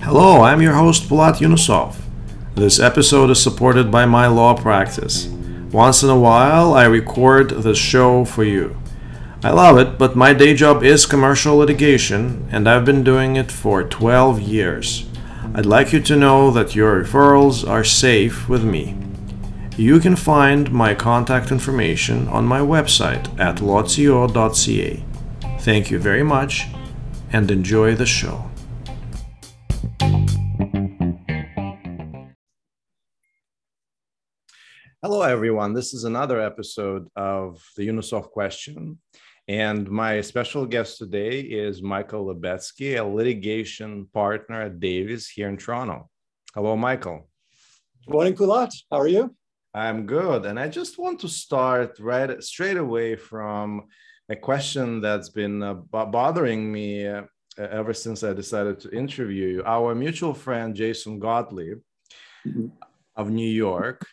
Hello, I'm your host Bulat Yunusov. This episode is supported by my law practice. Once in a while, I record the show for you. I love it, but my day job is commercial litigation, and I've been doing it for 12 years. I'd like you to know that your referrals are safe with me. You can find my contact information on my website at lawto.ca. Thank you very much and enjoy the show. Hello, everyone. This is another episode of the Yunusov Question. And my special guest today is Michael Lubetsky, a litigation partner at Davies here in Toronto. Hello, Michael. Good morning, Bulat. How are you? I'm good. And I just want to start right straight away from a question that's been uh, bothering me uh, ever since I decided to interview you. Our mutual friend, Jason Gottlieb mm-hmm. of New York,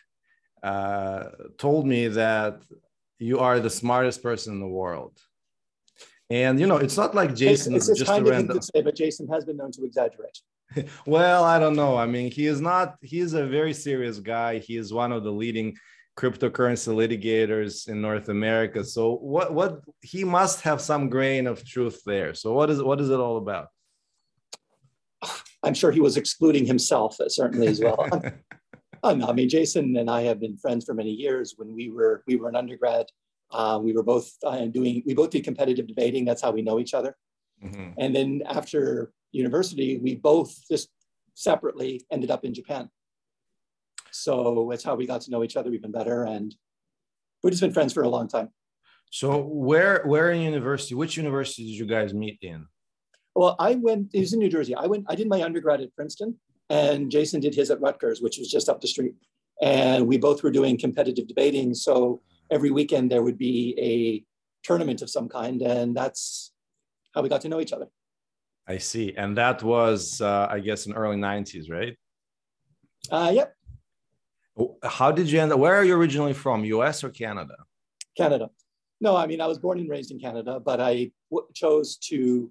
uh, told me that you are the smartest person in the world. And you know, it's not like Jason it's, it's just kind a random. Say, but Jason has been known to exaggerate. well, I don't know. I mean, he is not. He is a very serious guy. He is one of the leading cryptocurrency litigators in North America. So, what what he must have some grain of truth there. So, what is what is it all about? I'm sure he was excluding himself uh, certainly as well. Um, I mean, Jason and I have been friends for many years. When we were we were an undergrad, uh, we were both uh, doing we both did competitive debating. That's how we know each other. Mm-hmm. And then after university, we both just separately ended up in Japan. So that's how we got to know each other even better, and we've just been friends for a long time. So where where in university? Which university did you guys meet in? Well, I went. It was in New Jersey. I went. I did my undergrad at Princeton, and Jason did his at Rutgers, which was just up the street. And we both were doing competitive debating. So every weekend there would be a tournament of some kind. And that's how we got to know each other. I see. And that was, uh, I guess, in early 90s, right? Uh, yep. How did you end up? Where are you originally from, US or Canada? Canada. No, I mean, I was born and raised in Canada, but I w- chose to,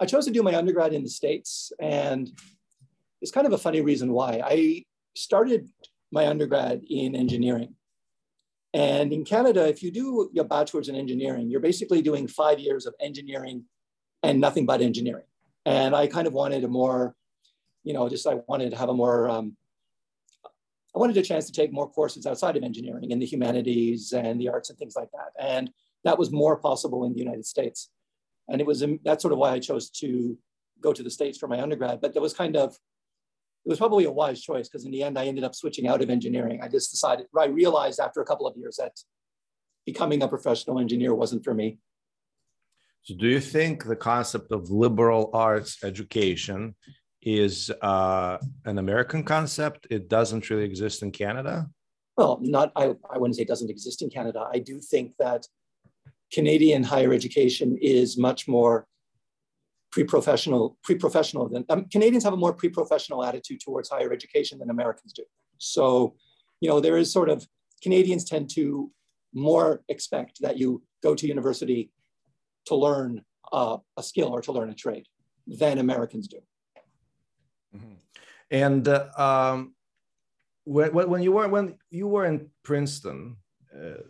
I chose to do my undergrad in the States. And it's kind of a funny reason why. I started my undergrad in engineering. And in Canada, if you do your bachelor's in engineering, you're basically doing five years of engineering and nothing but engineering. And I kind of wanted a more, you know, just I wanted to have a more, um, I wanted a chance to take more courses outside of engineering in the humanities and the arts and things like that. And that was more possible in the United States. And it was, um, that's sort of why I chose to go to the States for my undergrad. But there was kind of, it was probably a wise choice because in the end, I ended up switching out of engineering. I just decided, I realized after a couple of years that becoming a professional engineer wasn't for me. So, do you think the concept of liberal arts education is uh, an American concept? It doesn't really exist in Canada? Well, not, I, I wouldn't say it doesn't exist in Canada. I do think that Canadian higher education is much more pre-professional, pre-professional than um, Canadians have a more pre-professional attitude towards higher education than Americans do. So, you know, there is sort of Canadians tend to more expect that you go to university to learn uh, a skill or to learn a trade than Americans do. Mm-hmm. And uh, um, when, when you were when you were in Princeton, uh,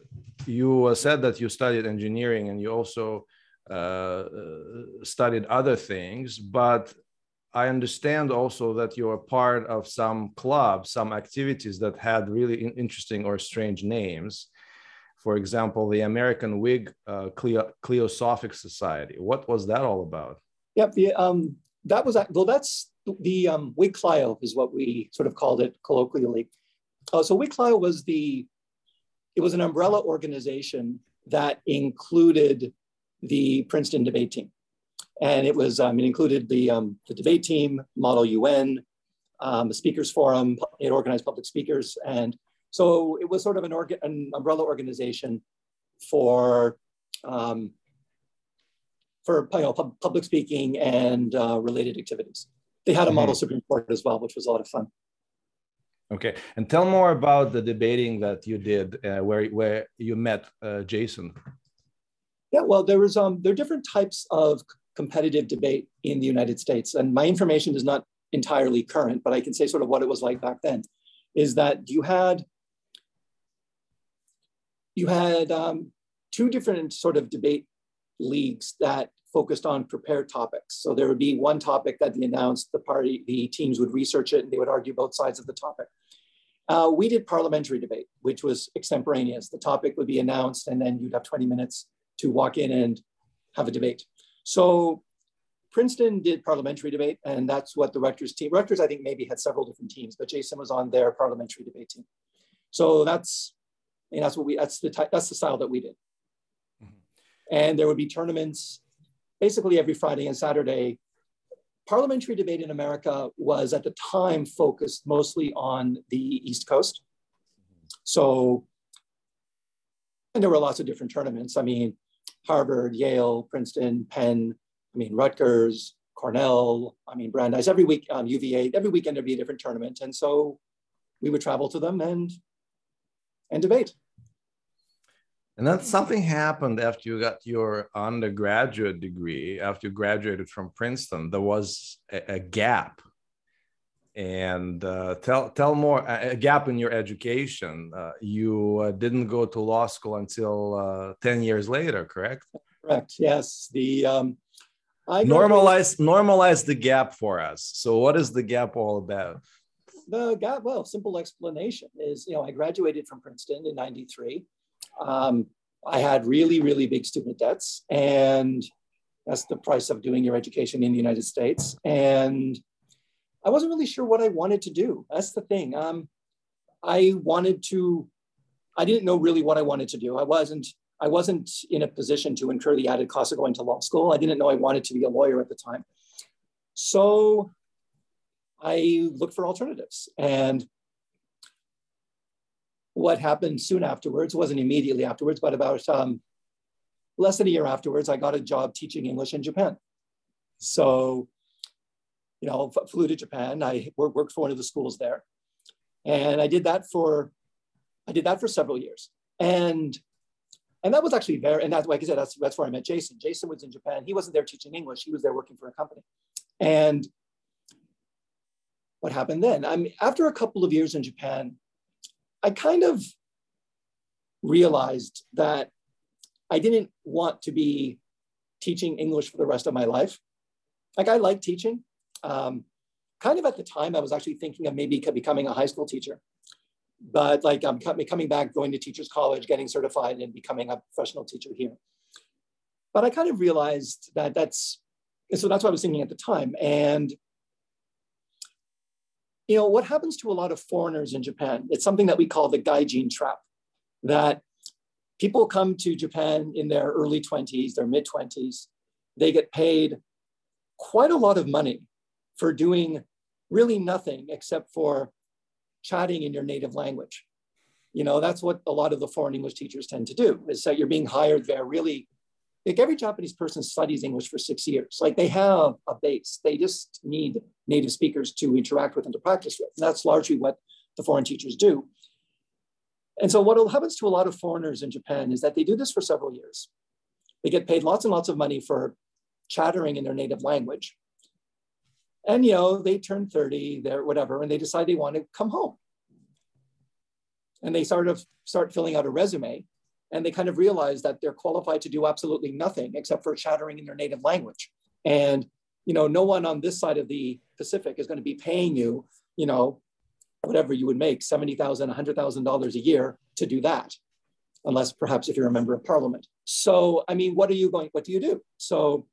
you uh, said that you studied engineering and you also uh, studied other things, but I understand also that you're part of some clubs, some activities that had really interesting or strange names. For example, the American Whig uh, Cleo- Cliosophic Society. What was that all about? Yep, um, that was well. That's the um, Whig Clio is what we sort of called it colloquially. Uh, so Whig Clio was the it was an umbrella organization that included the Princeton debate team. And it was, um, it included the, um, the debate team, Model UN, um, the speakers forum, it organized public speakers. And so it was sort of an, orga- an umbrella organization for, um, for you know, pub- public speaking and uh, related activities. They had a mm-hmm. model Supreme Court as well, which was a lot of fun. Okay, and tell more about the debating that you did, uh, where where you met uh, Jason. Yeah, well, there was um, there are different types of competitive debate in the United States. And my information is not entirely current, but I can say sort of what it was like back then, is that you had you had um, two different sort of debate leagues that focused on prepared topics. So there would be one topic that they announced, the party, the teams would research it and they would argue both sides of the topic. Uh, we did parliamentary debate, which was extemporaneous. The topic would be announced and then you'd have 20 minutes to walk in and have a debate. So Princeton did parliamentary debate and that's what the Rutgers team, Rutgers I think maybe had several different teams, but Jason was on their parliamentary debate team. So that's, and that's what we, that's the, that's the style that we did. Mm -hmm. And there would be tournaments basically every Friday and Saturday. Parliamentary debate in America was at the time focused mostly on the East Coast. So, and there were lots of different tournaments. I mean, Harvard, Yale, Princeton, Penn, I mean, Rutgers, Cornell, I mean, Brandeis, every week, um, UVA, every weekend there'd be a different tournament. And so we would travel to them and, and debate. And then something happened after you got your undergraduate degree, after you graduated from Princeton, there was a, a gap. And uh, tell tell more a gap in your education. Uh, you uh, didn't go to law school until uh, ten years later, correct? Correct. Yes. The um, I normalize normalize the gap for us. So, what is the gap all about? The gap. Well, simple explanation is you know I graduated from Princeton in '93 um, I had really, really big student debts, and that's the price of doing your education in the United States. And I wasn't really sure what I wanted to do. That's the thing. Um, I wanted to. I didn't know really what I wanted to do. I wasn't. I wasn't in a position to incur the added cost of going to law school. I didn't know I wanted to be a lawyer at the time. So I looked for alternatives. And what happened soon afterwards wasn't immediately afterwards, but about um, less than a year afterwards, I got a job teaching English in Japan. So, you know, flew to Japan. I worked for one of the schools there, and I did that for, I did that for several years, and and that was actually very, and that's like I said, that's that's where I met Jason. Jason was in Japan. He wasn't there teaching English. He was there working for a company, and what happened then? I mean, after a couple of years in Japan, I kind of realized that I didn't want to be teaching English for the rest of my life. Like I like teaching. Um, kind of at the time, I was actually thinking of maybe becoming a high school teacher. But like I'm coming back, going to teachers college, getting certified and becoming a professional teacher here. But I kind of realized that that's, so that's what I was thinking at the time. And you know, what happens to a lot of foreigners in Japan? It's something that we call the gaijin trap, that people come to Japan in their early 20s, their mid 20s. They get paid quite a lot of money for doing really nothing except for chatting in your native language. You know, that's what a lot of the foreign English teachers tend to do is that you're being hired there really like every Japanese person studies English for six years. Like they have a base. They just need native speakers to interact with and to practice with. And that's largely what the foreign teachers do. And so what happens to a lot of foreigners in Japan is that they do this for several years. They get paid lots and lots of money for chattering in their native language. And you know, they turn 30, they're whatever, and they decide they want to come home. And they sort of start filling out a resume and they kind of realize that they're qualified to do absolutely nothing except for chattering in their native language. And you know, no one on this side of the Pacific is going to be paying you, you know, whatever you would make, $70,000, $100,000 a year to do that, unless perhaps if you're a member of parliament. So, I mean, what are you going, what do you do? So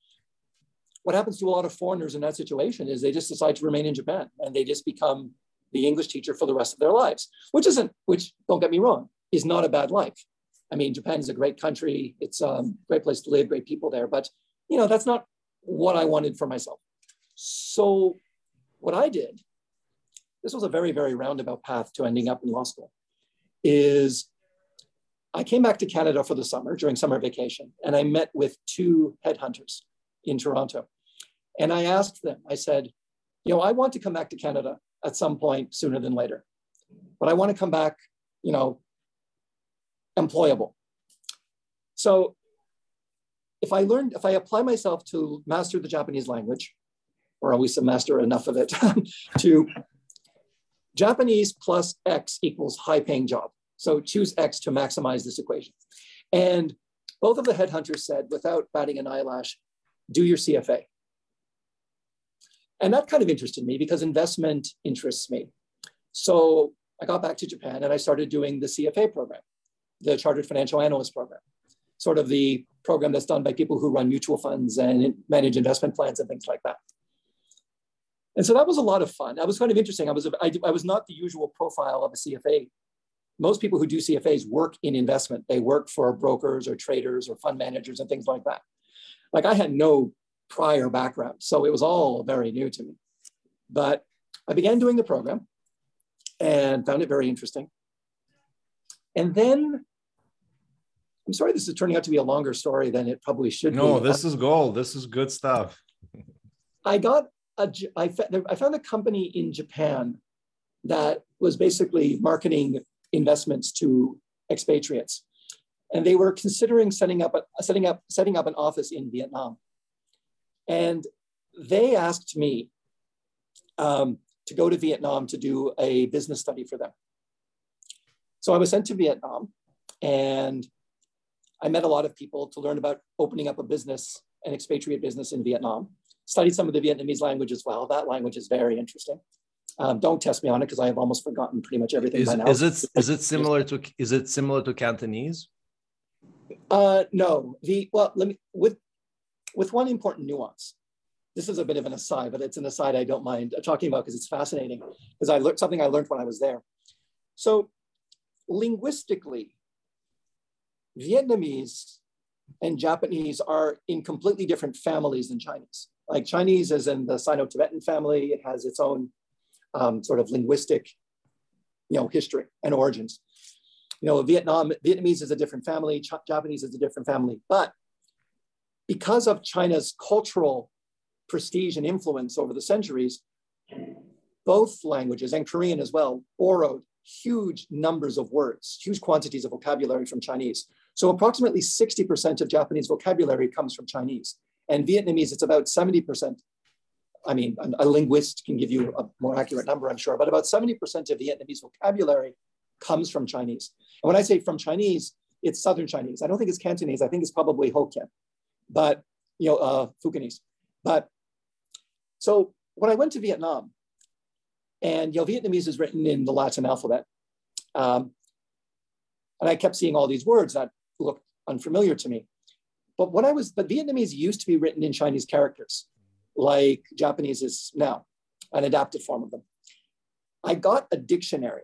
what happens to a lot of foreigners in that situation is they just decide to remain in Japan and they just become the English teacher for the rest of their lives, which isn't, which don't get me wrong, is not a bad life. I mean, Japan is a great country. It's a great place to live, great people there. But, you know, that's not what I wanted for myself. So what I did, this was a very, very roundabout path to ending up in law school, is I came back to Canada for the summer during summer vacation, and I met with two headhunters in Toronto. And I asked them, I said, you know, I want to come back to Canada at some point sooner than later, but I want to come back, you know, employable. So if I learn, if I apply myself to master the Japanese language, or at least master enough of it, to Japanese plus X equals high paying job. So choose X to maximize this equation. And both of the headhunters said, without batting an eyelash, do your CFA. And that kind of interested me because investment interests me. So I got back to Japan and I started doing the CFA program, the Chartered Financial Analyst program, sort of the program that's done by people who run mutual funds and manage investment plans and things like that. And so that was a lot of fun. That was kind of interesting. I was, I, I was not the usual profile of a CFA. Most people who do CFAs work in investment. They work for brokers or traders or fund managers and things like that. Like I had no prior background, so it was all very new to me. But I began doing the program and found it very interesting. And then I'm sorry this is turning out to be a longer story than it probably should no, be. No, this is gold. This is good stuff. I got a, I, I found a company in Japan that was basically marketing investments to expatriates. And they were considering setting up, a, setting up, setting up an office in Vietnam. And they asked me um, to go to Vietnam to do a business study for them. So I was sent to Vietnam and I met a lot of people to learn about opening up a business, an expatriate business in Vietnam studied some of the Vietnamese language as well. That language is very interesting. Um, don't test me on it because I have almost forgotten pretty much everything is, by now. Is it is it similar to is it similar to Cantonese? Uh, no. The well, let me with with one important nuance. This is a bit of an aside, but it's an aside I don't mind talking about because it's fascinating. Because I learned something I learned when I was there. So, linguistically, Vietnamese and Japanese are in completely different families than Chinese like Chinese is in the Sino-Tibetan family. It has its own um, sort of linguistic, you know, history and origins. You know, Vietnam, Vietnamese is a different family, Ch Japanese is a different family. But because of China's cultural prestige and influence over the centuries, both languages and Korean as well borrowed huge numbers of words, huge quantities of vocabulary from Chinese. So approximately 60% of Japanese vocabulary comes from Chinese. And Vietnamese, it's about 70%. I mean, a, linguist can give you a more accurate number, I'm sure, but about 70% of Vietnamese vocabulary comes from Chinese. And when I say from Chinese, it's Southern Chinese. I don't think it's Cantonese. I think it's probably Hokkien, but, you know, uh, Fukienese. But so when I went to Vietnam, and you know, Vietnamese is written in the Latin alphabet, um, and I kept seeing all these words that looked unfamiliar to me. But what I was, but Vietnamese used to be written in Chinese characters, like Japanese is now, an adapted form of them. I got a dictionary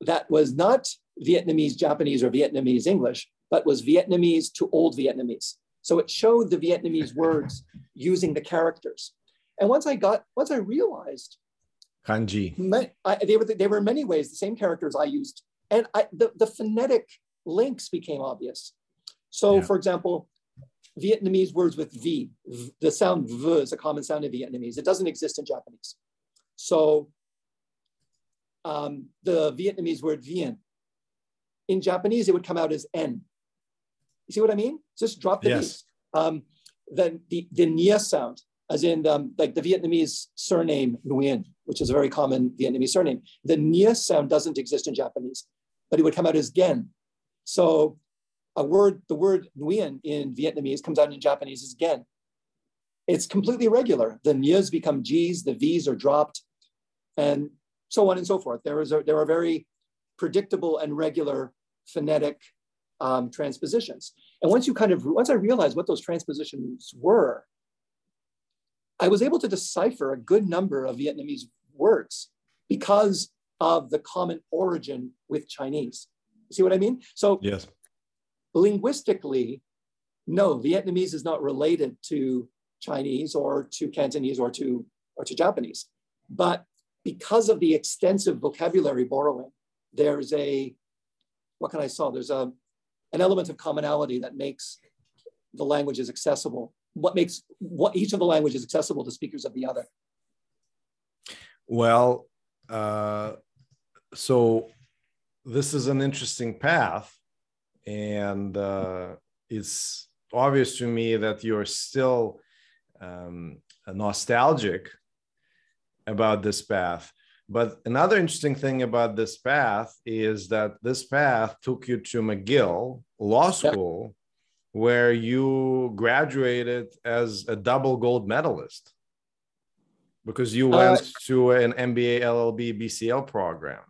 that was not Vietnamese, Japanese, or Vietnamese English, but was Vietnamese to Old Vietnamese. So it showed the Vietnamese words using the characters. And once I got, once I realized, kanji, I, they were they were in many ways the same characters I used, and I, the the phonetic links became obvious. So, yeah. for example, Vietnamese words with V, the sound V is a common sound in Vietnamese. It doesn't exist in Japanese. So, um, the Vietnamese word Vien, in Japanese, it would come out as N. You see what I mean? Just drop the yes. V. Um, then the, the Nia sound, as in um, like the Vietnamese surname Nguyen, which is a very common Vietnamese surname. The Nia sound doesn't exist in Japanese, but it would come out as Gen. So a word, the word Nguyen in Vietnamese comes out in Japanese as Gen. It's completely irregular. The nyas become G's, the V's are dropped, and so on and so forth. There, is a, there are very predictable and regular phonetic um, transpositions. And once you kind of, once I realized what those transpositions were, I was able to decipher a good number of Vietnamese words because of the common origin with Chinese. See what I mean? So yes linguistically, no, Vietnamese is not related to Chinese or to Cantonese or to, or to Japanese. But because of the extensive vocabulary borrowing, there's a, what can I say? There's a, an element of commonality that makes the languages accessible. What makes what each of the languages accessible to speakers of the other? Well, uh, so this is an interesting path and uh, it's obvious to me that you're still um, nostalgic about this path. But another interesting thing about this path is that this path took you to McGill Law School, yep. where you graduated as a double gold medalist because you went uh, to an MBA, LLB, BCL program.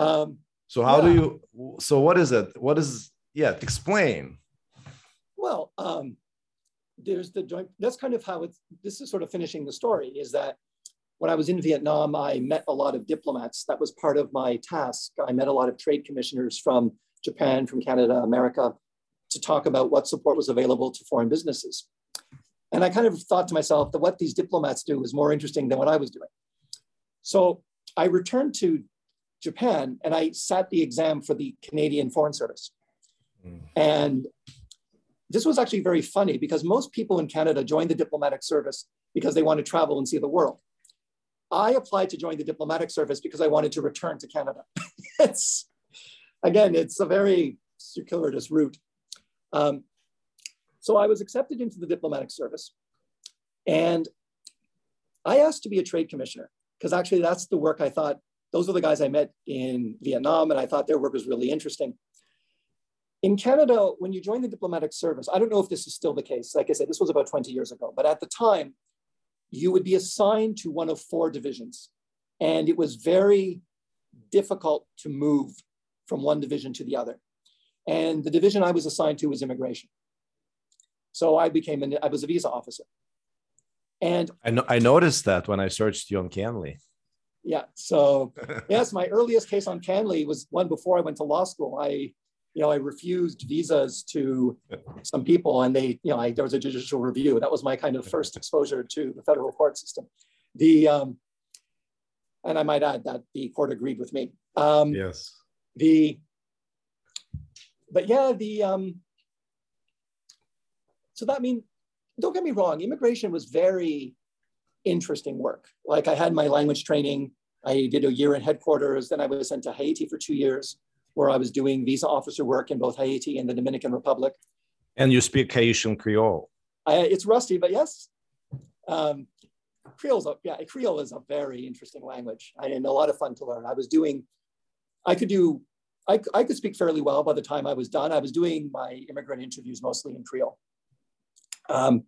Um, so how yeah. do you? So what is it? What is? Yeah, explain. Well, um, there's the joint. That's kind of how it's. This is sort of finishing the story. Is that when I was in Vietnam, I met a lot of diplomats. That was part of my task. I met a lot of trade commissioners from Japan, from Canada, America, to talk about what support was available to foreign businesses. And I kind of thought to myself that what these diplomats do is more interesting than what I was doing. So I returned to Japan and I sat the exam for the Canadian Foreign Service. Mm. And this was actually very funny because most people in Canada join the diplomatic service because they want to travel and see the world. I applied to join the diplomatic service because I wanted to return to Canada. it's, again, it's a very circuitous route. Um, so I was accepted into the diplomatic service. And I asked to be a trade commissioner because actually that's the work I thought, those are the guys I met in Vietnam, and I thought their work was really interesting. In Canada, when you join the diplomatic service, I don't know if this is still the case. Like I said, this was about 20 years ago, but at the time, you would be assigned to one of four divisions. And it was very difficult to move from one division to the other. And the division I was assigned to was immigration. So I became an, I was a visa officer. And I, no, I noticed that when I searched you on. Yeah. So yes, my earliest case on CanLII was one before I went to law school. I, you know, I refused visas to some people, and they, you know, I, there was a judicial review. That was my kind of first exposure to the federal court system. The, um, and I might add that the court agreed with me. Um, yes. The, but yeah, the, um, so that mean, don't get me wrong, immigration was very interesting work. Like I had my language training, I did a year in headquarters, then I was sent to Haiti for two years, where I was doing visa officer work in both Haiti and the Dominican Republic. And you speak Haitian Creole. I, it's rusty, but yes. Um, Creole's a, yeah, Creole is a very interesting language and a lot of fun to learn. I was doing, I could do, I, I could speak fairly well by the time I was done. I was doing my immigrant interviews mostly in Creole. Um,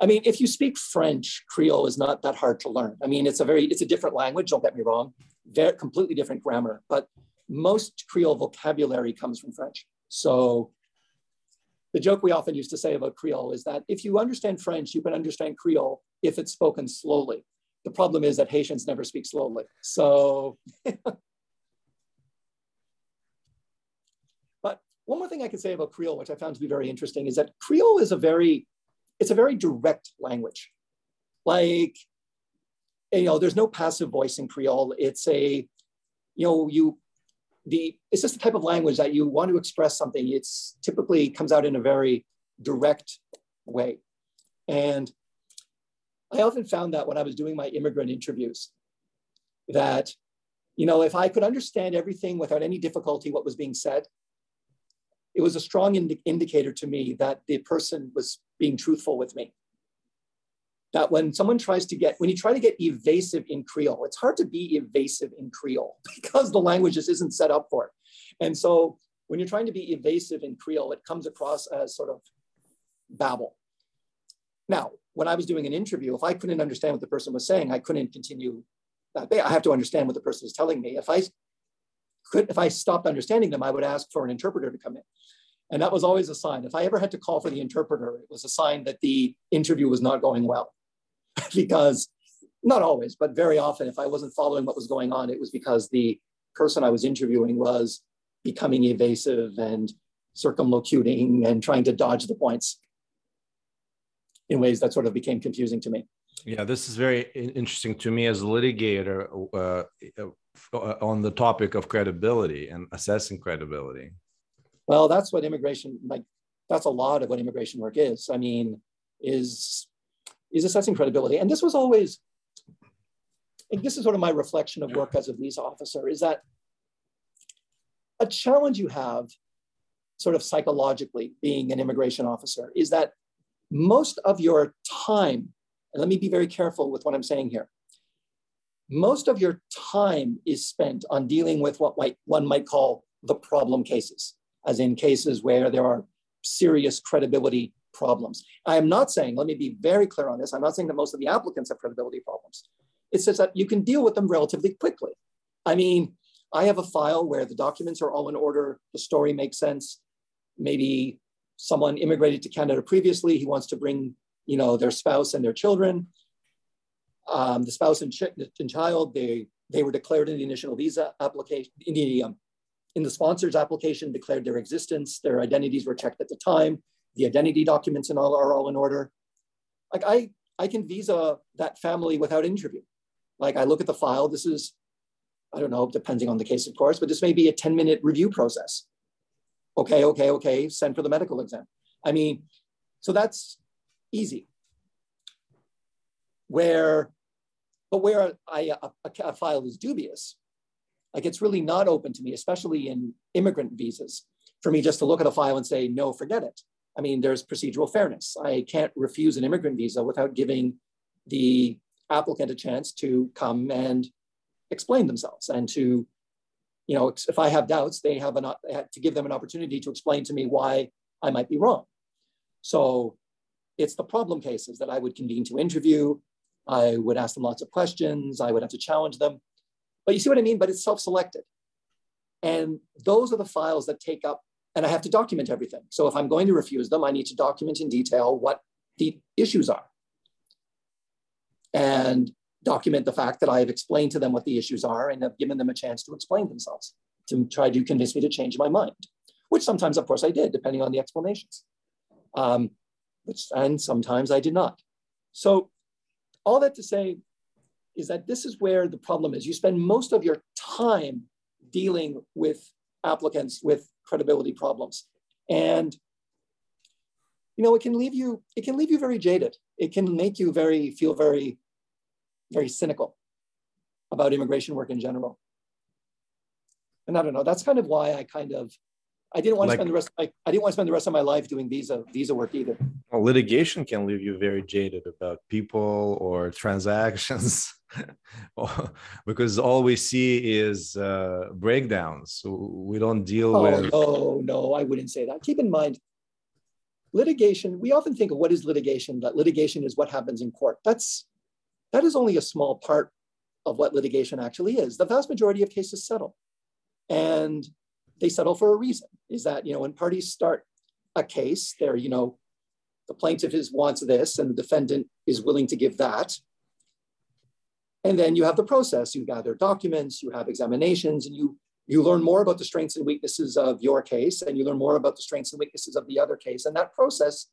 I mean, if you speak French, Creole is not that hard to learn. I mean, it's a very, it's a different language, don't get me wrong, very, completely different grammar, but most Creole vocabulary comes from French. So the joke we often used to say about Creole is that if you understand French, you can understand Creole if it's spoken slowly. The problem is that Haitians never speak slowly. So but One more thing I could say about Creole, which I found to be very interesting, is that Creole is a very, it's a very direct language. Like, you know, there's no passive voice in Creole. It's a, you know, you, the, it's just the type of language that you want to express something. It's typically comes out in a very direct way. And I often found that when I was doing my immigrant interviews, that, you know, if I could understand everything without any difficulty what was being said, it was a strong indi- indicator to me that the person was being truthful with me. That when someone tries to get, when you try to get evasive in Creole, it's hard to be evasive in Creole because the language just isn't set up for it. And so when you're trying to be evasive in Creole, it comes across as sort of babble. Now, when I was doing an interview, if I couldn't understand what the person was saying, I couldn't continue that. I have to understand what the person is telling me. If I could, if I stopped understanding them, I would ask for an interpreter to come in. And that was always a sign. If I ever had to call for the interpreter, it was a sign that the interview was not going well. because not always, but very often, if I wasn't following what was going on, it was because the person I was interviewing was becoming evasive and circumlocuting and trying to dodge the points in ways that sort of became confusing to me. Yeah, this is very interesting to me as a litigator uh, Uh, on the topic of credibility and assessing credibility. Well, that's what immigration like. That's a lot of what immigration work is. I mean, is is assessing credibility, and this was always. This is sort of my reflection of work as a visa officer is that a challenge you have sort of psychologically being an immigration officer is that most of your time, and let me be very careful with what I'm saying here, most of your time is spent on dealing with what might, one might call the problem cases, as in cases where there are serious credibility problems. I am not saying, let me be very clear on this, I'm not saying that most of the applicants have credibility problems. It's just that you can deal with them relatively quickly. I mean, I have a file where the documents are all in order, the story makes sense. Maybe someone immigrated to Canada previously, he wants to bring, you know, their spouse and their children. Um, the spouse and, ch and, child, they, they were declared in the initial visa application, in the, um, in the sponsor's application, declared their existence, their identities were checked at the time, the identity documents and all are all in order. Like I, I can visa that family without interview. Like I look at the file, this is, I don't know, depending on the case, of course, but this may be a 10 minute review process. Okay, okay, okay, send for the medical exam. I mean, so that's easy. Where, but where I, uh, a, a file is dubious, like it's really not open to me, especially in immigrant visas, for me just to look at a file and say, no, forget it. I mean, there's procedural fairness. I can't refuse an immigrant visa without giving the applicant a chance to come and explain themselves and to, you know, if I have doubts, they have an, uh, to give them an opportunity to explain to me why I might be wrong. So it's the problem cases that I would convene to interview. I would ask them lots of questions. I would have to challenge them. But you see what I mean? But it's self-selected. And those are the files that take up, and I have to document everything. So if I'm going to refuse them, I need to document in detail what the issues are and document the fact that I have explained to them what the issues are and have given them a chance to explain themselves to try to convince me to change my mind, which sometimes, of course, I did, depending on the explanations. Um, which, and sometimes I did not. So all that to say is that this is where the problem is. You spend most of your time dealing with applicants with credibility problems. And you know, it can leave you, it can leave you very jaded. It can make you very, feel very, very cynical about immigration work in general. And I don't know, that's kind of why I kind of, I didn't want like, to spend the rest, of my, I didn't want to spend the rest of my life doing visa, visa work either. Well, litigation can leave you very jaded about people or transactions. because all we see is uh, breakdowns. We don't deal oh, with. No, no, I wouldn't say that. Keep in mind, litigation, we often think of what is litigation, that litigation is what happens in court. That's, that is only a small part of what litigation actually is. The vast majority of cases settle. And they settle for a reason, is that, you know, when parties start a case, they're, you know, the plaintiff is wants this and the defendant is willing to give that. And then you have the process, you gather documents, you have examinations, and you you learn more about the strengths and weaknesses of your case, and you learn more about the strengths and weaknesses of the other case. And that process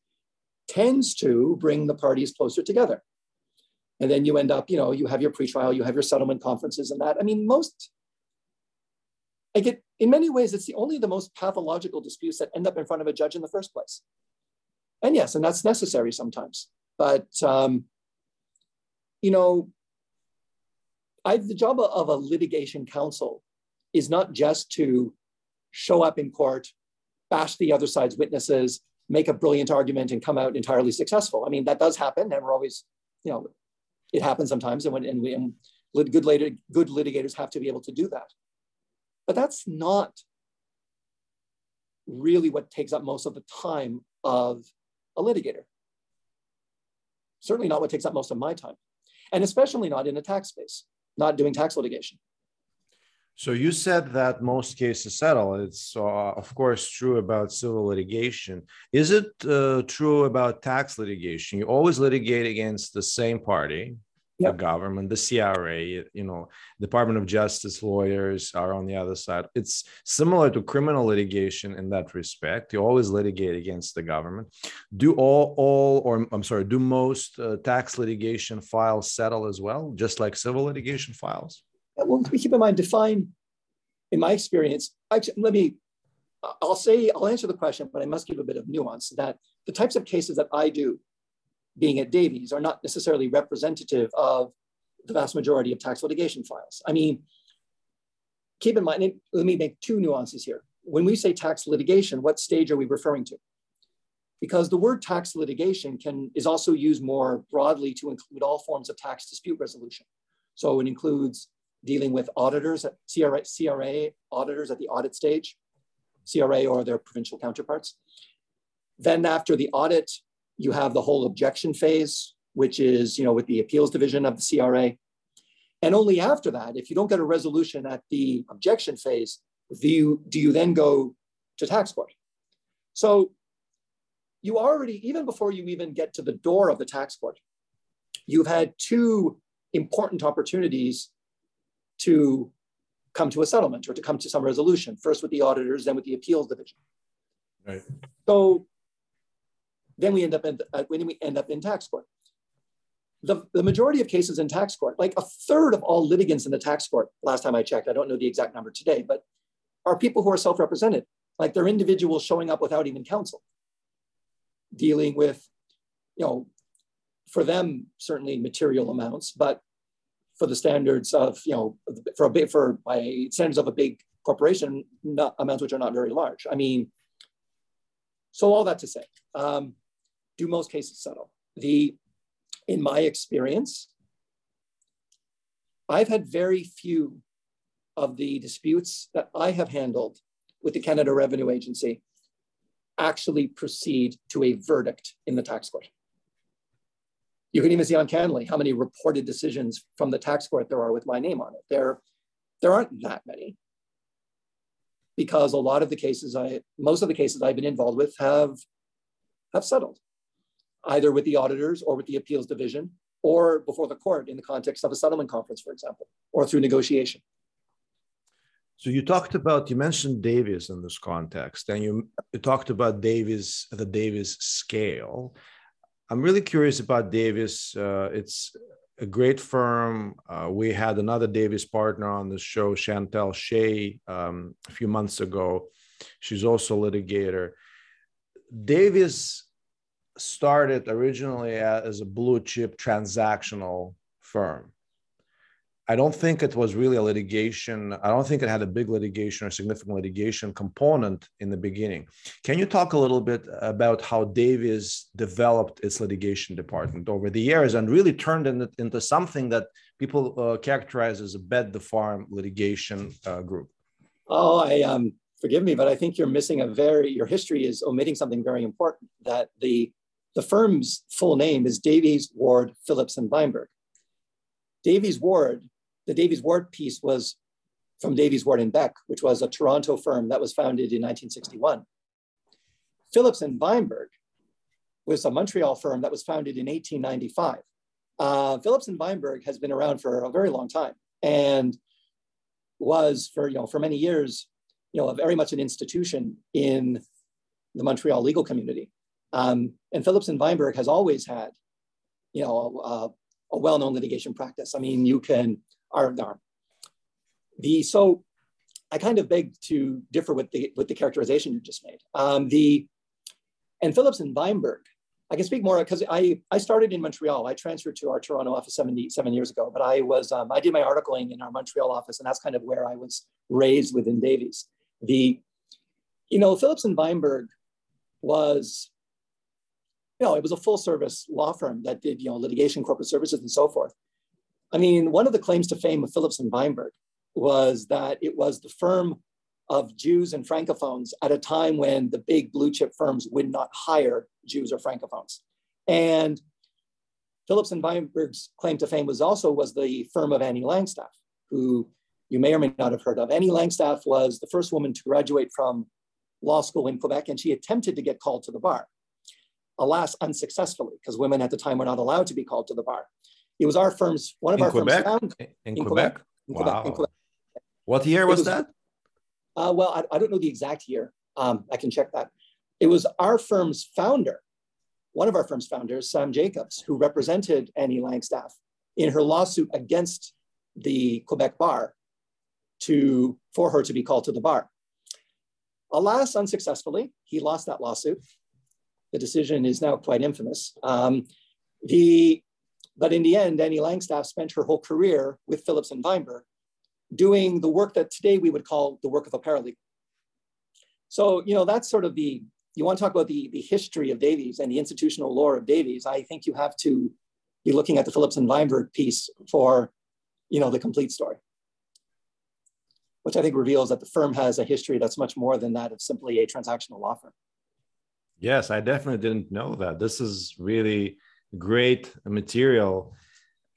tends to bring the parties closer together. And then you end up, you know, you have your pretrial, you have your settlement conferences and that. I mean, most, I get, in many ways, it's the only the most pathological disputes that end up in front of a judge in the first place. And yes, and that's necessary sometimes. But, um, you know, I, the job of a litigation counsel is not just to show up in court, bash the other side's witnesses, make a brilliant argument, and come out entirely successful. I mean, that does happen, and we're always, you know, it happens sometimes, and when and we and good later good litigators have to be able to do that. But that's not really what takes up most of the time of a litigator. Certainly not what takes up most of my time, and especially not in a tax space, not doing tax litigation. So you said that most cases settle. It's uh, of course true about civil litigation. Is it uh, true about tax litigation? You always litigate against the same party, yep. the government, the CRA. You know, Department of Justice lawyers are on the other side. It's similar to criminal litigation in that respect. You always litigate against the government. Do all, all, or I'm sorry, do most uh, tax litigation files settle as well, just like civil litigation files? well, keep in mind, define, in my experience, actually, let me, I'll say, I'll answer the question, but I must give a bit of nuance that the types of cases that I do, being at Davies, are not necessarily representative of the vast majority of tax litigation files. I mean, keep in mind, let me make two nuances here. when we say tax litigation, what stage are we referring to? Because the word tax litigation can is also used more broadly to include all forms of tax dispute resolution. So it includes dealing with auditors at CRA, CRA auditors at the audit stage, CRA or their provincial counterparts. Then after the audit, you have the whole objection phase, which is, you know, with the appeals division of the CRA. And only after that, if you don't get a resolution at the objection phase, do you, do you then go to tax court? So you already, even before you even get to the door of the tax court, you've had two important opportunities to come to a settlement or to come to some resolution, first with the auditors, then with the appeals division. Right. So then we end up in uh, when we end up in tax court. The, the majority of cases in tax court, like a third of all litigants in the tax court, last time I checked, I don't know the exact number today, but are people who are self-represented, like they're individuals showing up without even counsel, dealing with, you know, for them certainly material amounts, but for the standards of, you know, for a big, for by standards of a big corporation, not amounts which are not very large. I mean, so all that to say, um, do most cases settle? The, in my experience, I've had very few of the disputes that I have handled with the Canada Revenue Agency actually proceed to a verdict in the tax court. You can even see on CanLII how many reported decisions from the tax court there are with my name on it. There, there aren't that many because a lot of the cases I, most of the cases I've been involved with have, have settled either with the auditors or with the appeals division or before the court in the context of a settlement conference, for example, or through negotiation. So you talked about you mentioned Davies in this context, and you, you talked about Davies, the Davies scale. I'm really curious about Davies. Uh, it's a great firm. Uh, we had another Davies partner on the show, Chantel Shea, um, a few months ago. She's also a litigator. Davies started originally as a blue chip transactional firm. I don't think it was really a litigation. I don't think it had a big litigation or significant litigation component in the beginning. Can you talk a little bit about how Davies developed its litigation department over the years and really turned it into something that people uh, characterize as a bed the farm litigation uh, group? Oh, I um, forgive me, but I think you're missing a very. Your history is omitting something very important. That the the firm's full name is Davies Ward Phillips and Vineberg. Davies Ward the Davies Ward piece was from Davies Ward and Beck, which was a Toronto firm that was founded in 1961. Phillips and Vineberg was a Montreal firm that was founded in 1895. Uh, Phillips and Vineberg has been around for a very long time and was for you know for many years, you know, very much an institution in the Montreal legal community. Um, and Phillips and Vineberg has always had, you know, a, a well-known litigation practice. I mean, you can are, are. The, so I kind of beg to differ with the, with the characterization you just made. Um, the, and Phillips and Vineberg, I can speak more because I, I started in Montreal. I transferred to our Toronto office 77 years ago, but I was, um, I did my articling in our Montreal office and that's kind of where I was raised within Davies. The, you know, Phillips and Vineberg was, you know, it was a full service law firm that did, you know, litigation, corporate services and so forth. I mean, one of the claims to fame of Phillips and Vineberg was that it was the firm of Jews and Francophones at a time when the big blue chip firms would not hire Jews or Francophones. And Phillips and Vineberg's claim to fame was also was the firm of Annie Langstaff, who you may or may not have heard of. Annie Langstaff was the first woman to graduate from law school in Quebec, and she attempted to get called to the bar. Alas, unsuccessfully, because women at the time were not allowed to be called to the bar. It was our firm's one of in our Quebec? firms found in, in Quebec. Quebec. In wow. Quebec, Quebec. What year was, was that? Uh, well, I, I, don't know the exact year. Um, I can check that. It was our firm's founder, one of our firm's founders, Sam Jacobs, who represented Annie Langstaff in her lawsuit against the Quebec bar to for her to be called to the bar. Alas, unsuccessfully, he lost that lawsuit. The decision is now quite infamous. Um, the but in the end, Annie Langstaff spent her whole career with Phillips and Vineberg doing the work that today we would call the work of a paralegal. So, you know, that's sort of the, you want to talk about the, the history of Davies and the institutional lore of Davies. I think you have to be looking at the Phillips and Vineberg piece for, you know, the complete story, which I think reveals that the firm has a history that's much more than that of simply a transactional law firm. Yes, I definitely didn't know that. This is really great material.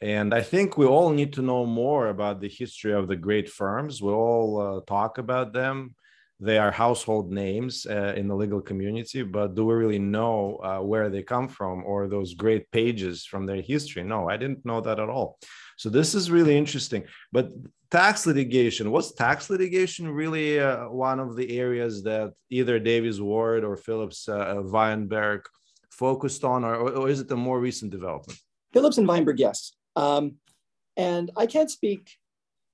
And I think we all need to know more about the history of the great firms. We all uh, talk about them. They are household names uh, in the legal community, but do we really know uh, where they come from or those great pages from their history? No, I didn't know that at all. So this is really interesting. But tax litigation was tax litigation really uh, one of the areas that either Davies Ward or Phillips uh, Vineberg focused on, or, or is it a more recent development? Phillips and Vineberg, yes. Um, and I can't speak,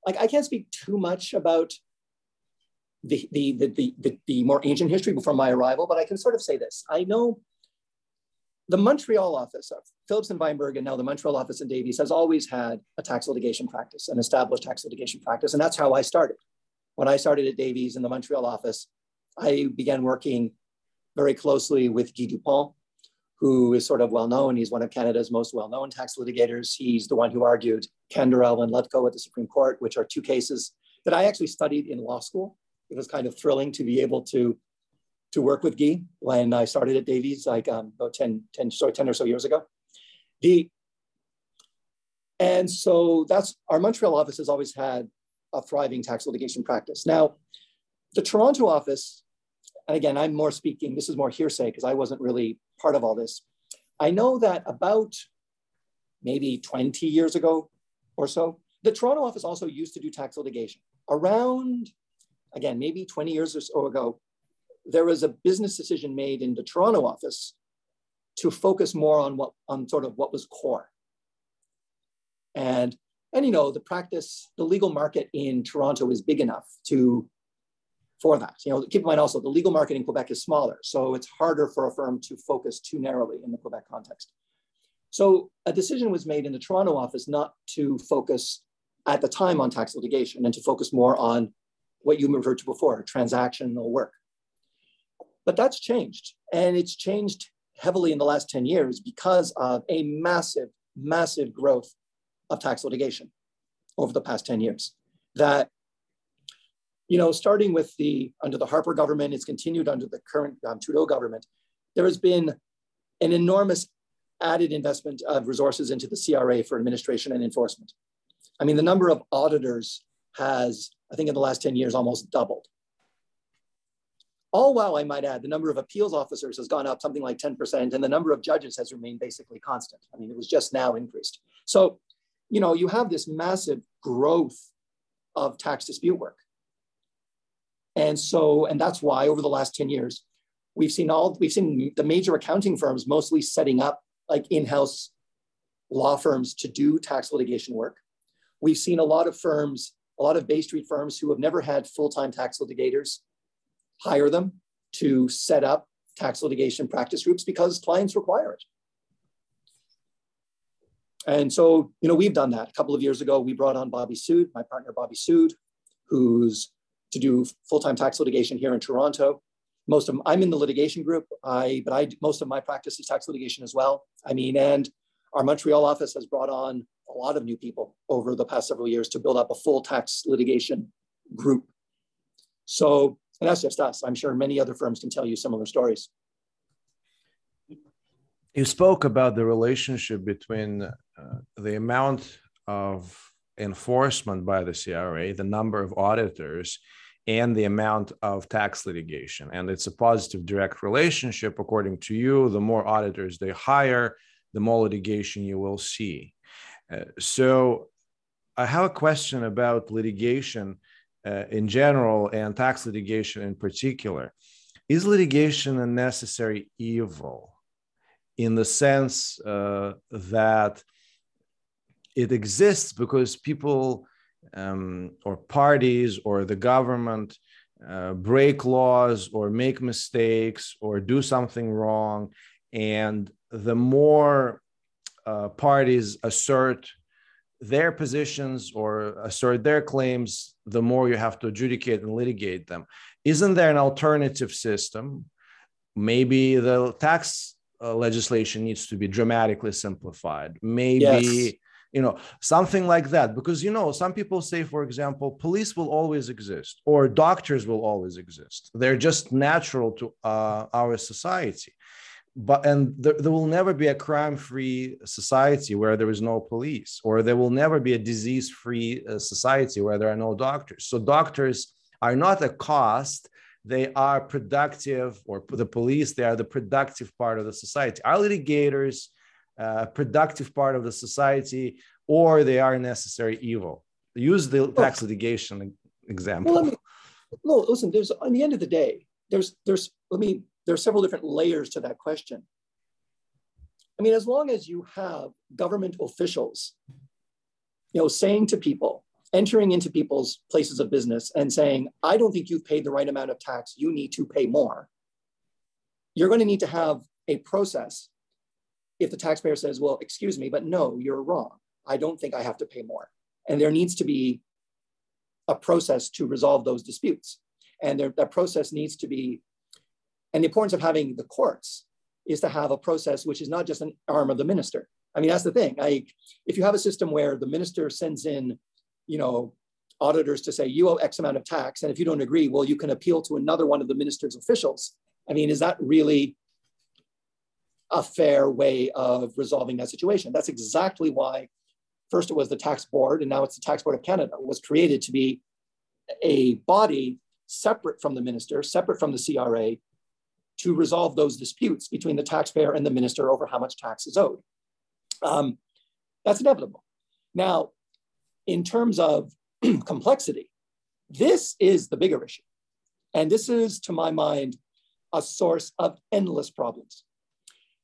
like I can't speak too much about the, the, the, the, the more ancient history before my arrival, but I can sort of say this. I know the Montreal office of Phillips and Vineberg and now the Montreal office in Davies has always had a tax litigation practice, an established tax litigation practice. And that's how I started. When I started at Davies in the Montreal office, I began working very closely with Guy Du Pont, who is sort of well known. He's one of Canada's most well known tax litigators. He's the one who argued Canderel and Ludco at the Supreme Court, which are two cases that I actually studied in law school. It was kind of thrilling to be able to, to work with Guy when I started at Davies, like um, about 10, 10, sorry, 10 or so years ago. The, and so that's our Montreal office has always had a thriving tax litigation practice. Now, the Toronto office, and again, I'm more speaking, this is more hearsay because I wasn't really part of all this. I know that about maybe 20 years ago or so, the Toronto office also used to do tax litigation. Around, again, maybe 20 years or so ago, there was a business decision made in the Toronto office to focus more on what on sort of what was core. And and you know the practice, the legal market in Toronto is big enough to for that. You know, keep in mind also the legal market in Quebec is smaller, so it's harder for a firm to focus too narrowly in the Quebec context. So a decision was made in the Toronto office not to focus at the time on tax litigation and to focus more on what you referred to before, transactional work. But that's changed, and it's changed heavily in the last 10 years because of a massive, massive growth of tax litigation over the past 10 years. That you know, starting with the under the Harper government, it's continued under the current um, Trudeau government. There has been an enormous added investment of resources into the CRA for administration and enforcement. I mean, the number of auditors has, I think, in the last 10 years, almost doubled. All while I might add, the number of appeals officers has gone up something like 10%, and the number of judges has remained basically constant. I mean, it was just now increased. So, you know, you have this massive growth of tax dispute work. And so, and that's why over the last 10 years, we've seen all, we've seen the major accounting firms mostly setting up like in-house law firms to do tax litigation work. We've seen a lot of firms, a lot of Bay Street firms who have never had full-time tax litigators hire them to set up tax litigation practice groups because clients require it. And so, you know, we've done that. A couple of years ago, we brought on Bobby Sood, my partner Bobby Sood, who's to do full-time tax litigation here in Toronto. Most of I'm in the litigation group, I but I most of my practice is tax litigation as well. I mean, and our Montreal office has brought on a lot of new people over the past several years to build up a full tax litigation group. So, and that's just us. I'm sure many other firms can tell you similar stories. You spoke about the relationship between uh, the amount of enforcement by the CRA, the number of auditors, and the amount of tax litigation. And it's a positive direct relationship. According to you, the more auditors they hire, the more litigation you will see. Uh, so, I have a question about litigation uh, in general and tax litigation in particular. Is litigation a necessary evil in the sense uh, that it exists because people um, or parties or the government uh, break laws or make mistakes or do something wrong. And the more uh, parties assert their positions or assert their claims, the more you have to adjudicate and litigate them. isn't there an alternative system? Maybe the tax uh, legislation needs to be dramatically simplified. Maybe. Yes you know something like that because you know some people say for example police will always exist or doctors will always exist they're just natural to uh, our society but and there, there will never be a crime free society where there is no police or there will never be a disease free uh, society where there are no doctors. So doctors are not a cost. They are productive or the police they are the productive part of the society. Our litigators uh, productive part of the society or they are necessary evil? Use the tax litigation example. Well, I mean, no listen there's on the end of the day there's there's let me there's several different layers to that question i mean as long as you have government officials you know saying to people entering into people's places of business and saying i don't think you've paid the right amount of tax you need to pay more you're going to need to have a process if the taxpayer says, well, excuse me, but no, you're wrong. I don't think I have to pay more. And there needs to be a process to resolve those disputes. And there, that process needs to be, and the importance of having the courts is to have a process which is not just an arm of the minister. I mean, that's the thing. Like, if you have a system where the minister sends in, you know, auditors to say you owe X amount of tax, and if you don't agree, well, you can appeal to another one of the minister's officials. I mean, is that really a fair way of resolving that situation. That's exactly why first it was the tax board and now it's the tax board of Canada was created to be a body separate from the minister, separate from the CRA to resolve those disputes between the taxpayer and the minister over how much tax is owed. Um, that's inevitable. Now, in terms of complexity, this is the bigger issue. And this is, to my mind, a source of endless problems.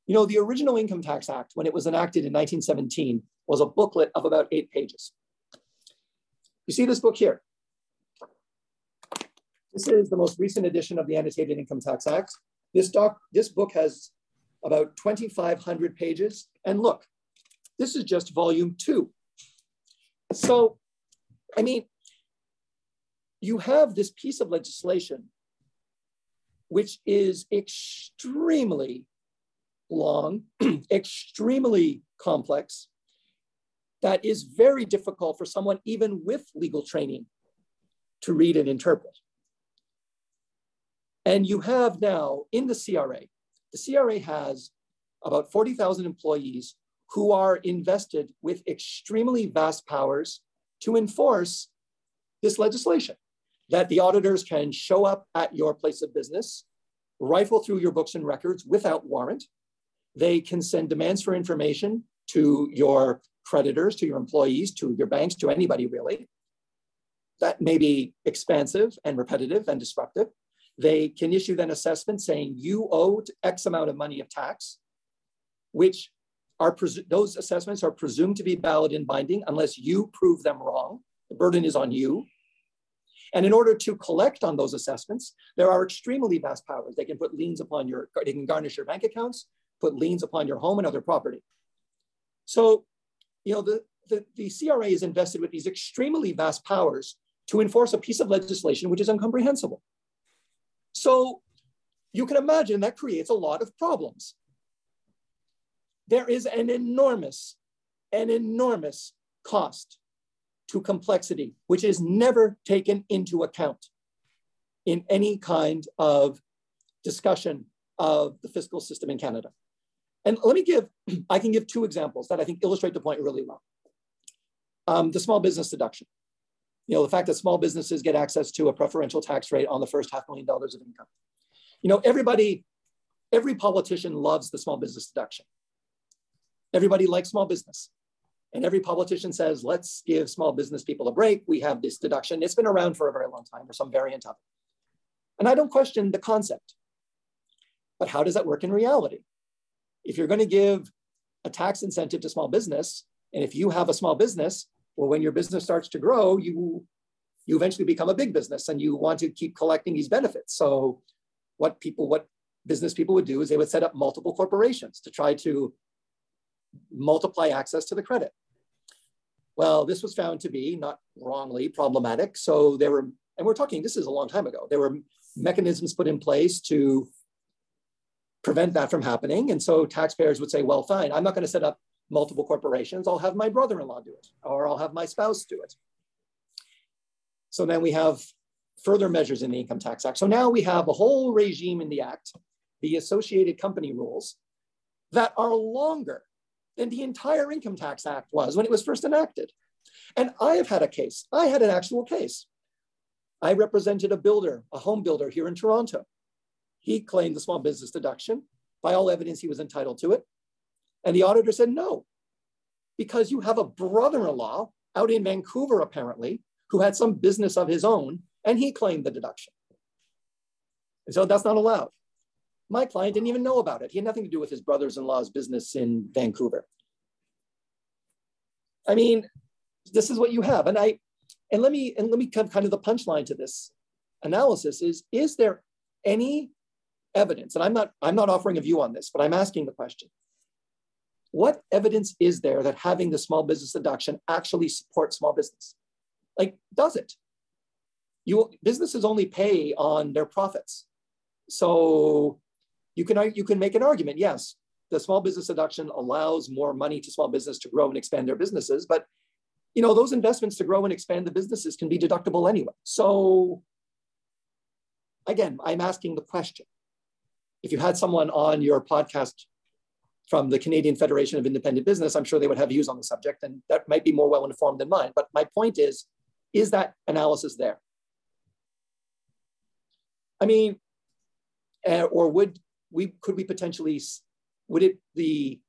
You know, the original Income Tax Act, when it was enacted in 1917, was a booklet of about eight pages. You see this book here. This is the most recent edition of the Annotated Income Tax Act. This, doc, this book has about 2,500 pages. And look, this is just volume two. So, I mean, you have this piece of legislation which is extremely long, extremely complex, that is very difficult for someone even with legal training to read and interpret. And you have now in the CRA, the CRA has about 40,000 employees who are invested with extremely vast powers to enforce this legislation that the auditors can show up at your place of business, rifle through your books and records without warrant, they can send demands for information to your creditors, to your employees, to your banks, to anybody really. That may be expansive and repetitive and disruptive. They can issue then assessment saying you owed X amount of money of tax, which are those assessments are presumed to be valid and binding unless you prove them wrong. The burden is on you. And in order to collect on those assessments, there are extremely vast powers. They can put liens upon your, they can garnish your bank accounts put liens upon your home and other property. So, you know, the, the, the CRA is invested with these extremely vast powers to enforce a piece of legislation which is incomprehensible. So you can imagine that creates a lot of problems. There is an enormous, an enormous cost to complexity, which is never taken into account in any kind of discussion of the fiscal system in Canada. And let me give, I can give two examples that I think illustrate the point really well. Um, the small business deduction. You know, the fact that small businesses get access to a preferential tax rate on the first half million dollars of income. You know, everybody, every politician loves the small business deduction. Everybody likes small business. And every politician says, let's give small business people a break. We have this deduction. It's been around for a very long time or some variant of it. And I don't question the concept. But how does that work in reality? if you're going to give a tax incentive to small business, and if you have a small business, well, when your business starts to grow, you you eventually become a big business and you want to keep collecting these benefits. So what people, what business people would do is they would set up multiple corporations to try to multiply access to the credit. Well, this was found to be not wrongly problematic. So there were, and we're talking, this is a long time ago. There were mechanisms put in place to prevent that from happening. And so taxpayers would say, well, fine, I'm not going to set up multiple corporations. I'll have my brother in law do it, or I'll have my spouse do it. So then we have further measures in the Income Tax Act. So now we have a whole regime in the Act, the associated company rules, that are longer than the entire Income Tax Act was when it was first enacted. And I have had a case, I had an actual case. I represented a builder, a home builder here in Toronto. He claimed the small business deduction. By all evidence, he was entitled to it. And the auditor said, no, because you have a brother in law out in Vancouver, apparently, who had some business of his own, and he claimed the deduction. And so that's not allowed. My client didn't even know about it. He had nothing to do with his brother's in law's business in Vancouver. I mean, this is what you have. And I, and let me, and let me come kind of the punchline to this analysis is, is there any evidence, and I'm not, I'm not offering a view on this, but I'm asking the question. What evidence is there that having the small business deduction actually supports small business? Like, does it? You businesses only pay on their profits. So you can you can make an argument. Yes, the small business deduction allows more money to small business to grow and expand their businesses, but you know those investments to grow and expand the businesses can be deductible anyway. So again, I'm asking the question. If you had someone on your podcast from the Canadian Federation of Independent Business, I'm sure they would have views on the subject, and that might be more well informed than mine. But my point is, is that analysis there? I mean, uh, or would we could we potentially would it the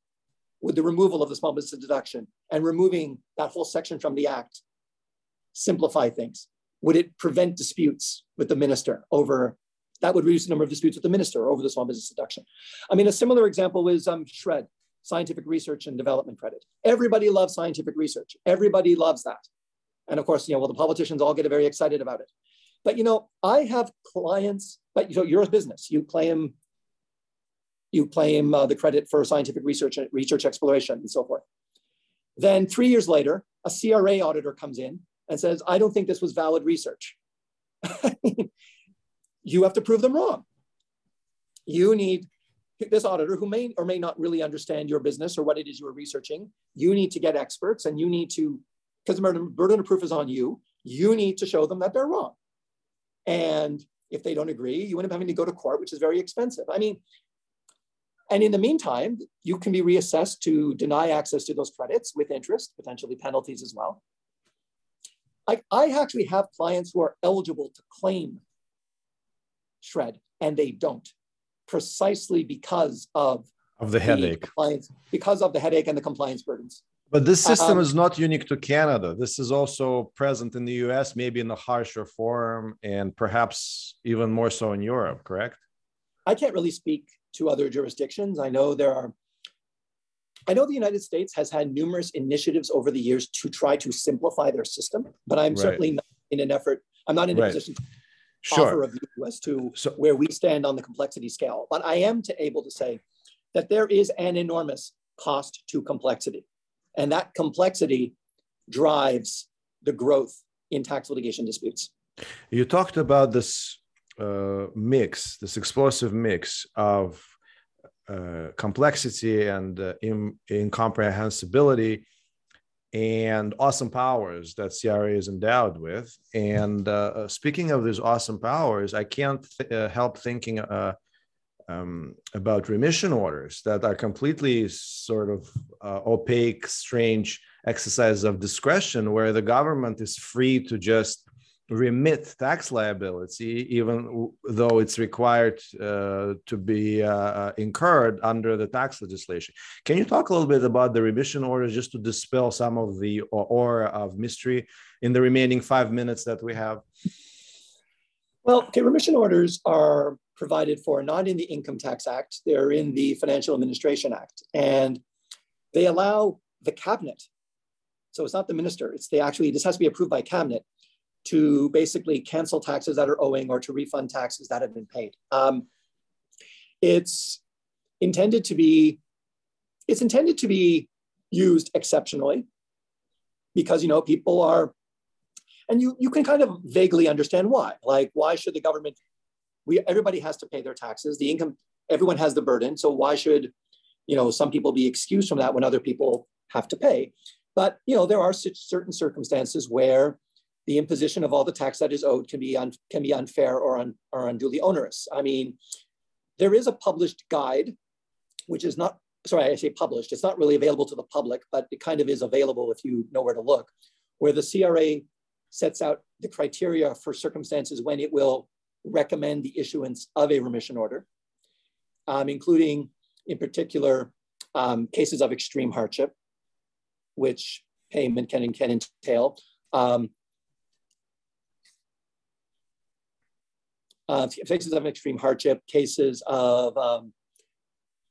would the removal of the small business deduction and removing that whole section from the act simplify things? Would it prevent disputes with the minister over that would reduce the number of disputes with the minister over the small business deduction? I mean, a similar example is um, SR&ED, scientific research and development credit. Everybody loves scientific research. Everybody loves that. And of course, you know, well, the politicians all get very excited about it. But you know, I have clients, but you know, you're a business. You claim you claim uh, the credit for scientific research, and research exploration, and so forth. Then three years later, a CRA auditor comes in and says, I don't think this was valid research. you have to prove them wrong. You need this auditor who may or may not really understand your business or what it is you are researching. You need to get experts and you need to, because the burden of proof is on you, you need to show them that they're wrong. And if they don't agree, you end up having to go to court, which is very expensive. I mean, and in the meantime, you can be reassessed to deny access to those credits with interest, potentially penalties as well. I, I actually have clients who are eligible to claim SR&ED and they don't, precisely because of, of the, the headache. Because of the headache and the compliance burdens. But this system um, is not unique to Canada. This is also present in the US, maybe in a harsher form, and perhaps even more so in Europe, correct? I can't really speak to other jurisdictions. I know there are, I know the United States has had numerous initiatives over the years to try to simplify their system, but I'm right. certainly not in an effort, I'm not in a right. position to sure. offer a view as to so, where we stand on the complexity scale. But I am to able to say that there is an enormous cost to complexity. And that complexity drives the growth in tax litigation disputes. You talked about this uh, mix, this explosive mix of uh, complexity and uh, in, incomprehensibility and awesome powers that CRA is endowed with. And uh, speaking of these awesome powers, I can't th- uh, help thinking uh, um, about remission orders that are completely sort of uh, opaque, strange exercise of discretion where the government is free to just remit tax liability, even though it's required uh, to be uh, uh, incurred under the tax legislation. Can you talk a little bit about the remission orders just to dispel some of the aura of mystery in the remaining five minutes that we have? Well, okay, remission orders are provided for not in the Income Tax Act, they're in the Financial Administration Act. And they allow the cabinet, so it's not the minister, it's the actually, this has to be approved by cabinet to basically cancel taxes that are owing or to refund taxes that have been paid. Um, it's intended to be, it's intended to be used exceptionally because, you know, people are and you, you can kind of vaguely understand why. Like, why should the government we everybody has to pay their taxes. The income, everyone has the burden. So why should, you know, some people be excused from that when other people have to pay? But you know, there are certain circumstances where the imposition of all the tax that is owed can be un, can be unfair or, un, or unduly onerous. I mean, there is a published guide, which is not sorry, I say published. It's not really available to the public, but it kind of is available if you know where to look, where the CRA sets out the criteria for circumstances when it will recommend the issuance of a remission order, um, including in particular um, cases of extreme hardship, which payment can, can entail. Um, uh, cases of extreme hardship, cases of um,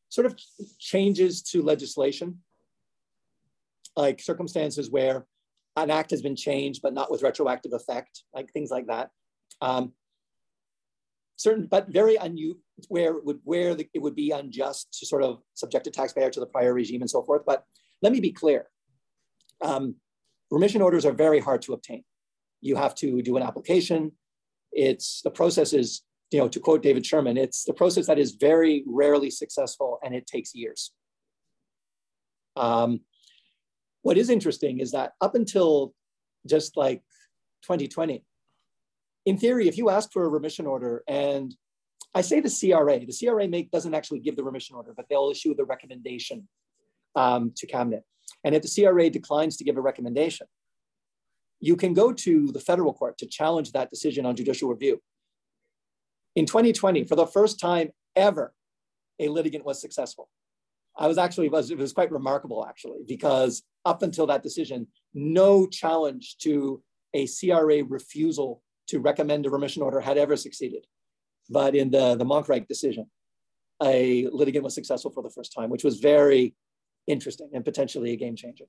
sort of changes to legislation, like circumstances where an act has been changed but not with retroactive effect, like things like that. Um, certain, but very unusual, where it would where the, it would be unjust to sort of subject a taxpayer to the prior regime and so forth. But let me be clear: um, remission orders are very hard to obtain. You have to do an application. It's the process is, you know, to quote David Sherman, it's the process that is very rarely successful and it takes years. Um, what is interesting is that up until just like 2020, in theory, if you ask for a remission order and I say the CRA, the CRA make, doesn't actually give the remission order, but they'll issue the recommendation um, to cabinet. And if the CRA declines to give a recommendation, you can go to the federal court to challenge that decision on judicial review. In 2020, for the first time ever, a litigant was successful. I was actually, it was, it was quite remarkable actually, because up until that decision, no challenge to a CRA refusal to recommend a remission order had ever succeeded. But in the, the Monkreich decision, a litigant was successful for the first time, which was very interesting and potentially a game changer.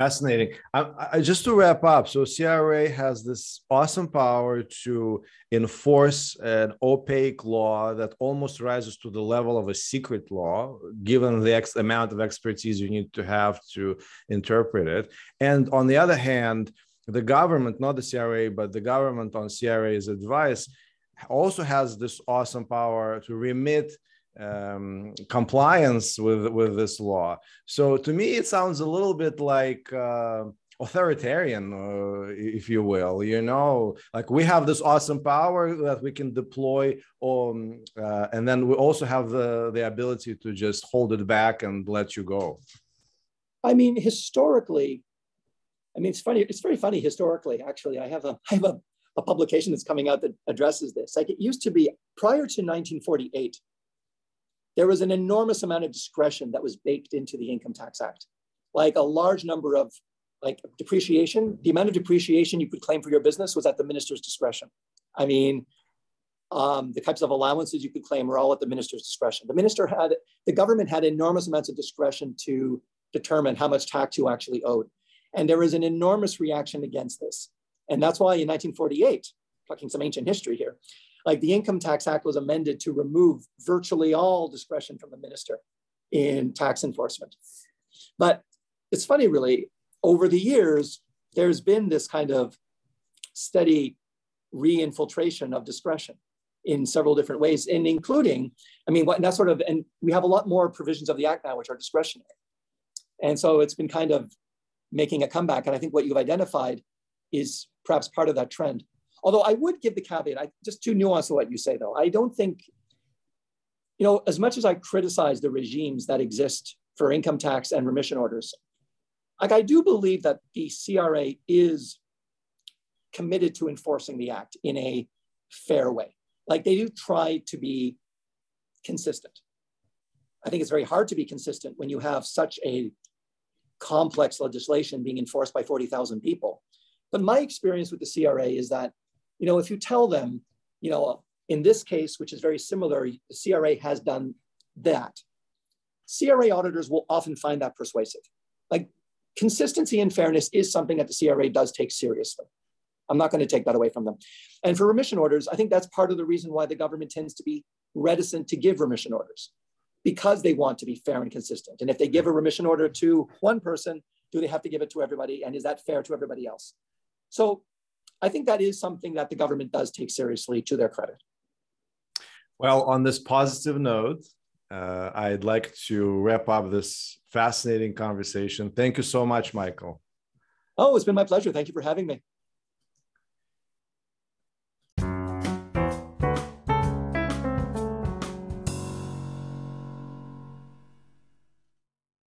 Fascinating. I, I, just to wrap up, so CRA has this awesome power to enforce an opaque law that almost rises to the level of a secret law, given the ex- amount of expertise you need to have to interpret it. And on the other hand, the government, not the CRA, but the government on CRA's advice, also has this awesome power to remit um, compliance with with this law. So to me, it sounds a little bit like. Uh, authoritarian uh, if you will you know like we have this awesome power that we can deploy um, uh, and then we also have the the ability to just hold it back and let you go i mean historically i mean it's funny it's very funny historically actually i have a i have a, a publication that's coming out that addresses this like it used to be prior to 1948 there was an enormous amount of discretion that was baked into the Income Tax Act. Like a large number of like depreciation, the amount of depreciation you could claim for your business was at the minister's discretion. I mean, um, the types of allowances you could claim were all at the minister's discretion. The minister had, the government had enormous amounts of discretion to determine how much tax you actually owed. And there was an enormous reaction against this. And that's why in 1948, talking some ancient history here, like the Income Tax Act was amended to remove virtually all discretion from the minister in tax enforcement. But it's funny, really, over the years, there's been this kind of steady re-infiltration of discretion in several different ways, and including, I mean, what, that sort of, and we have a lot more provisions of the act now which are discretionary. And so it's been kind of making a comeback. And I think what you've identified is perhaps part of that trend. Although I would give the caveat, I just too nuanced to what you say though. I don't think, you know, as much as I criticize the regimes that exist for income tax and remission orders, like I do believe that the CRA is committed to enforcing the act in a fair way. Like they do try to be consistent. I think it's very hard to be consistent when you have such a complex legislation being enforced by 40,000 people. But my experience with the CRA is that you know, if you tell them, you know, in this case, which is very similar, the CRA has done that. CRA auditors will often find that persuasive. Like consistency and fairness is something that the CRA does take seriously. I'm not going to take that away from them. And for remission orders, I think that's part of the reason why the government tends to be reticent to give remission orders because they want to be fair and consistent. And if they give a remission order to one person, do they have to give it to everybody? And is that fair to everybody else? So I think that is something that the government does take seriously to their credit. Well, on this positive note, uh, I'd like to wrap up this fascinating conversation. Thank you so much, Michael. Oh, it's been my pleasure. Thank you for having me.